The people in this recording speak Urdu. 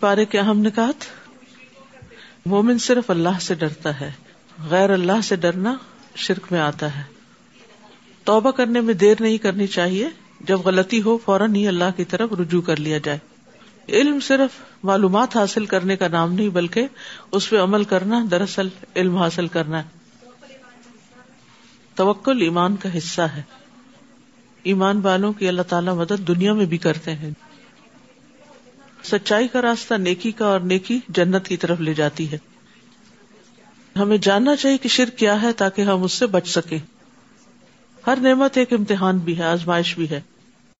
پارے کیا ہم نے کہا مومن صرف اللہ سے ڈرتا ہے، غیر اللہ سے ڈرنا شرک میں آتا ہے۔ توبہ کرنے میں دیر نہیں کرنی چاہیے، جب غلطی ہو فوراً ہی اللہ کی طرف رجوع کر لیا جائے۔ علم صرف معلومات حاصل کرنے کا نام نہیں، بلکہ اس پہ عمل کرنا، دراصل علم حاصل کرنا ہے۔ توکل ایمان کا حصہ ہے۔ ایمان والوں کی اللہ تعالی مدد دنیا میں بھی کرتے ہیں۔ سچائی کا راستہ نیکی کا اور نیکی جنت کی طرف لے جاتی ہے۔ ہمیں جاننا چاہیے کہ شرک کیا ہے تاکہ ہم اس سے بچ سکیں۔ ہر نعمت ایک امتحان بھی ہے، آزمائش بھی ہے۔